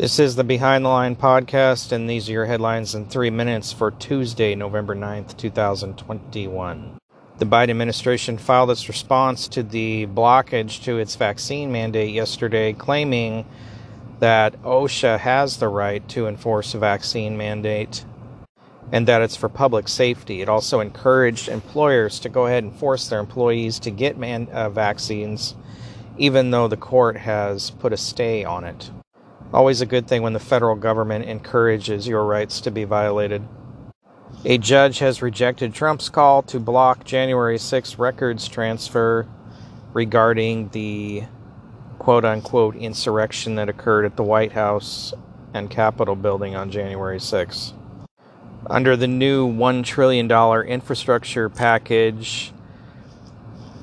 This is the Behind the Line podcast, and these are your headlines in three minutes for Tuesday, November 9th, 2021. The Biden administration filed its response to the blockage to its vaccine mandate yesterday, claiming that OSHA has the right to enforce a vaccine mandate and that it's for public safety. It also encouraged employers to go ahead and force their employees to get man- uh, vaccines, even though the court has put a stay on it. Always a good thing when the federal government encourages your rights to be violated. A judge has rejected Trump's call to block January 6 records transfer regarding the quote unquote insurrection that occurred at the White House and Capitol building on January 6. Under the new $1 trillion infrastructure package,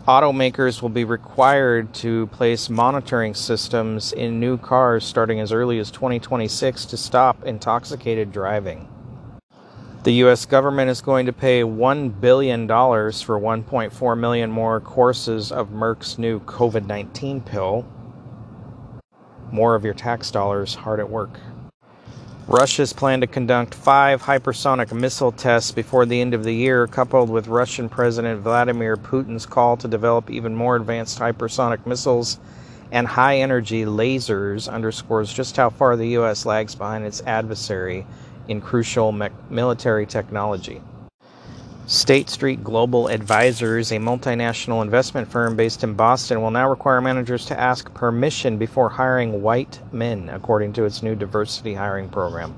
automakers will be required to place monitoring systems in new cars starting as early as 2026 to stop intoxicated driving. The US government is going to pay $1 billion for 1.4 million more courses of Merck's new COVID 19 pill. More of your tax dollars hard at work. Russia's plan to conduct five hypersonic missile tests before the end of the year, coupled with Russian President Vladimir Putin's call to develop even more advanced hypersonic missiles and high energy lasers, underscores just how far the U.S. lags behind its adversary in crucial me- military technology. State Street Global Advisors, a multinational investment firm based in Boston, will now require managers to ask permission before hiring white men, according to its new diversity hiring program.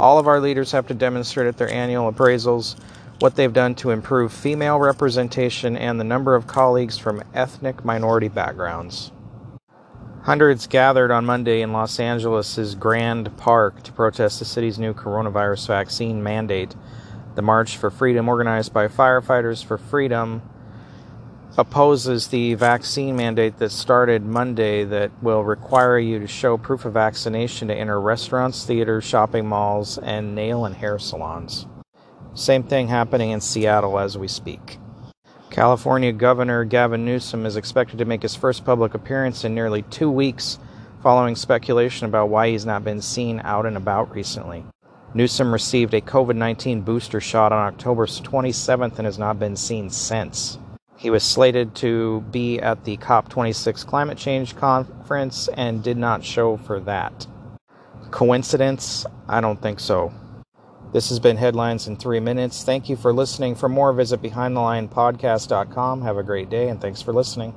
All of our leaders have to demonstrate at their annual appraisals what they've done to improve female representation and the number of colleagues from ethnic minority backgrounds. Hundreds gathered on Monday in Los Angeles' Grand Park to protest the city's new coronavirus vaccine mandate the March for Freedom, organized by Firefighters for Freedom, opposes the vaccine mandate that started Monday that will require you to show proof of vaccination to enter restaurants, theaters, shopping malls, and nail and hair salons. Same thing happening in Seattle as we speak. California Governor Gavin Newsom is expected to make his first public appearance in nearly two weeks following speculation about why he's not been seen out and about recently. Newsom received a COVID 19 booster shot on October 27th and has not been seen since. He was slated to be at the COP26 climate change conference and did not show for that. Coincidence? I don't think so. This has been Headlines in Three Minutes. Thank you for listening. For more, visit BehindTheLinePodcast.com. Have a great day and thanks for listening.